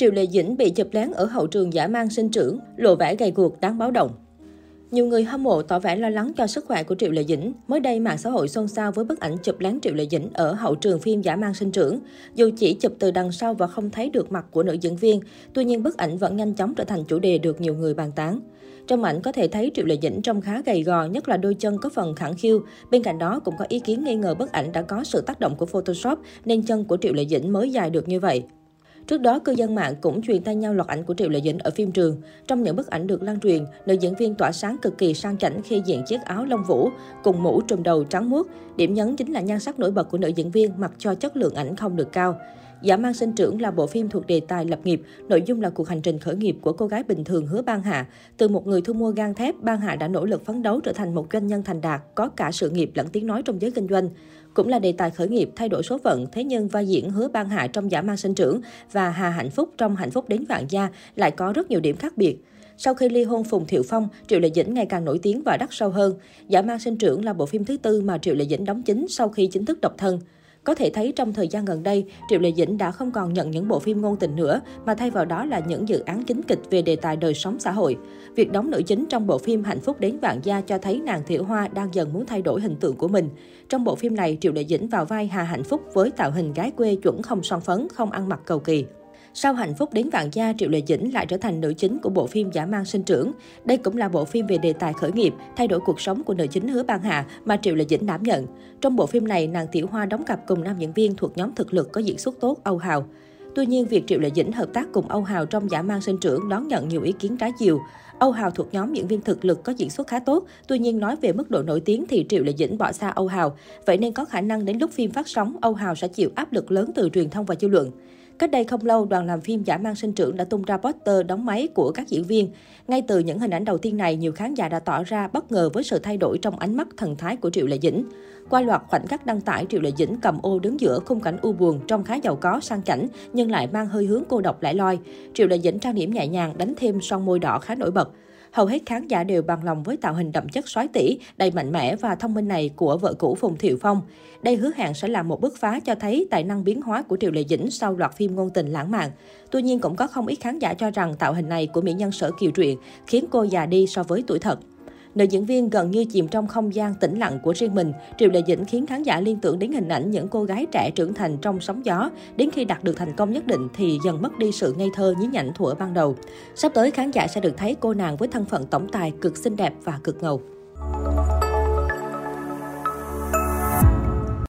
Triệu Lệ Dĩnh bị chụp lén ở hậu trường giả mang sinh trưởng, lộ vẻ gầy guộc đáng báo động. Nhiều người hâm mộ tỏ vẻ lo lắng cho sức khỏe của Triệu Lệ Dĩnh. Mới đây, mạng xã hội xôn xao với bức ảnh chụp lén Triệu Lệ Dĩnh ở hậu trường phim Giả mang sinh trưởng. Dù chỉ chụp từ đằng sau và không thấy được mặt của nữ diễn viên, tuy nhiên bức ảnh vẫn nhanh chóng trở thành chủ đề được nhiều người bàn tán. Trong ảnh có thể thấy Triệu Lệ Dĩnh trông khá gầy gò, nhất là đôi chân có phần khẳng khiu. Bên cạnh đó cũng có ý kiến nghi ngờ bức ảnh đã có sự tác động của Photoshop nên chân của Triệu Lệ Dĩnh mới dài được như vậy. Trước đó, cư dân mạng cũng truyền tay nhau loạt ảnh của Triệu Lệ Dĩnh ở phim trường. Trong những bức ảnh được lan truyền, nữ diễn viên tỏa sáng cực kỳ sang chảnh khi diện chiếc áo lông vũ cùng mũ trùm đầu trắng muốt. Điểm nhấn chính là nhan sắc nổi bật của nữ diễn viên mặc cho chất lượng ảnh không được cao. Giả mang sinh trưởng là bộ phim thuộc đề tài lập nghiệp, nội dung là cuộc hành trình khởi nghiệp của cô gái bình thường Hứa Ban Hạ. Từ một người thu mua gang thép, Ban Hạ đã nỗ lực phấn đấu trở thành một doanh nhân thành đạt, có cả sự nghiệp lẫn tiếng nói trong giới kinh doanh. Cũng là đề tài khởi nghiệp thay đổi số phận, thế nhưng vai diễn Hứa Ban Hạ trong Giả mang sinh trưởng và Hà Hạnh Phúc trong Hạnh phúc đến vạn gia lại có rất nhiều điểm khác biệt. Sau khi ly hôn Phùng Thiệu Phong, Triệu Lệ Dĩnh ngày càng nổi tiếng và đắt sâu hơn. Giả mang sinh trưởng là bộ phim thứ tư mà Triệu Lệ Dĩnh đóng chính sau khi chính thức độc thân. Có thể thấy trong thời gian gần đây, Triệu Lệ Dĩnh đã không còn nhận những bộ phim ngôn tình nữa, mà thay vào đó là những dự án chính kịch về đề tài đời sống xã hội. Việc đóng nữ chính trong bộ phim Hạnh phúc đến vạn gia cho thấy nàng Thiệu Hoa đang dần muốn thay đổi hình tượng của mình. Trong bộ phim này, Triệu Lệ Dĩnh vào vai Hà Hạnh Phúc với tạo hình gái quê chuẩn không son phấn, không ăn mặc cầu kỳ. Sau hạnh phúc đến vạn gia, Triệu Lệ Dĩnh lại trở thành nữ chính của bộ phim Giả mang sinh trưởng. Đây cũng là bộ phim về đề tài khởi nghiệp, thay đổi cuộc sống của nữ chính Hứa Ban Hà mà Triệu Lệ Dĩnh đảm nhận. Trong bộ phim này, nàng Tiểu Hoa đóng cặp cùng nam diễn viên thuộc nhóm thực lực có diễn xuất tốt Âu Hào. Tuy nhiên, việc Triệu Lệ Dĩnh hợp tác cùng Âu Hào trong Giả mang sinh trưởng đón nhận nhiều ý kiến trái chiều. Âu Hào thuộc nhóm diễn viên thực lực có diễn xuất khá tốt, tuy nhiên nói về mức độ nổi tiếng thì Triệu Lệ Dĩnh bỏ xa Âu Hào. Vậy nên có khả năng đến lúc phim phát sóng, Âu Hào sẽ chịu áp lực lớn từ truyền thông và dư luận. Cách đây không lâu, đoàn làm phim Giả mang sinh trưởng đã tung ra poster đóng máy của các diễn viên. Ngay từ những hình ảnh đầu tiên này, nhiều khán giả đã tỏ ra bất ngờ với sự thay đổi trong ánh mắt thần thái của Triệu Lệ Dĩnh. Qua loạt khoảnh khắc đăng tải, Triệu Lệ Dĩnh cầm ô đứng giữa khung cảnh u buồn trông khá giàu có, sang chảnh nhưng lại mang hơi hướng cô độc lẻ loi. Triệu Lệ Dĩnh trang điểm nhẹ nhàng, đánh thêm son môi đỏ khá nổi bật. Hầu hết khán giả đều bằng lòng với tạo hình đậm chất xoái tỷ, đầy mạnh mẽ và thông minh này của vợ cũ Phùng Thiệu Phong. Đây hứa hẹn sẽ là một bước phá cho thấy tài năng biến hóa của Triệu Lệ Dĩnh sau loạt phim ngôn tình lãng mạn. Tuy nhiên cũng có không ít khán giả cho rằng tạo hình này của mỹ nhân Sở Kiều Truyện khiến cô già đi so với tuổi thật. Nữ diễn viên gần như chìm trong không gian tĩnh lặng của riêng mình, Triệu Lệ Dĩnh khiến khán giả liên tưởng đến hình ảnh những cô gái trẻ trưởng thành trong sóng gió. Đến khi đạt được thành công nhất định thì dần mất đi sự ngây thơ nhí nhảnh thuở ban đầu. Sắp tới khán giả sẽ được thấy cô nàng với thân phận tổng tài cực xinh đẹp và cực ngầu.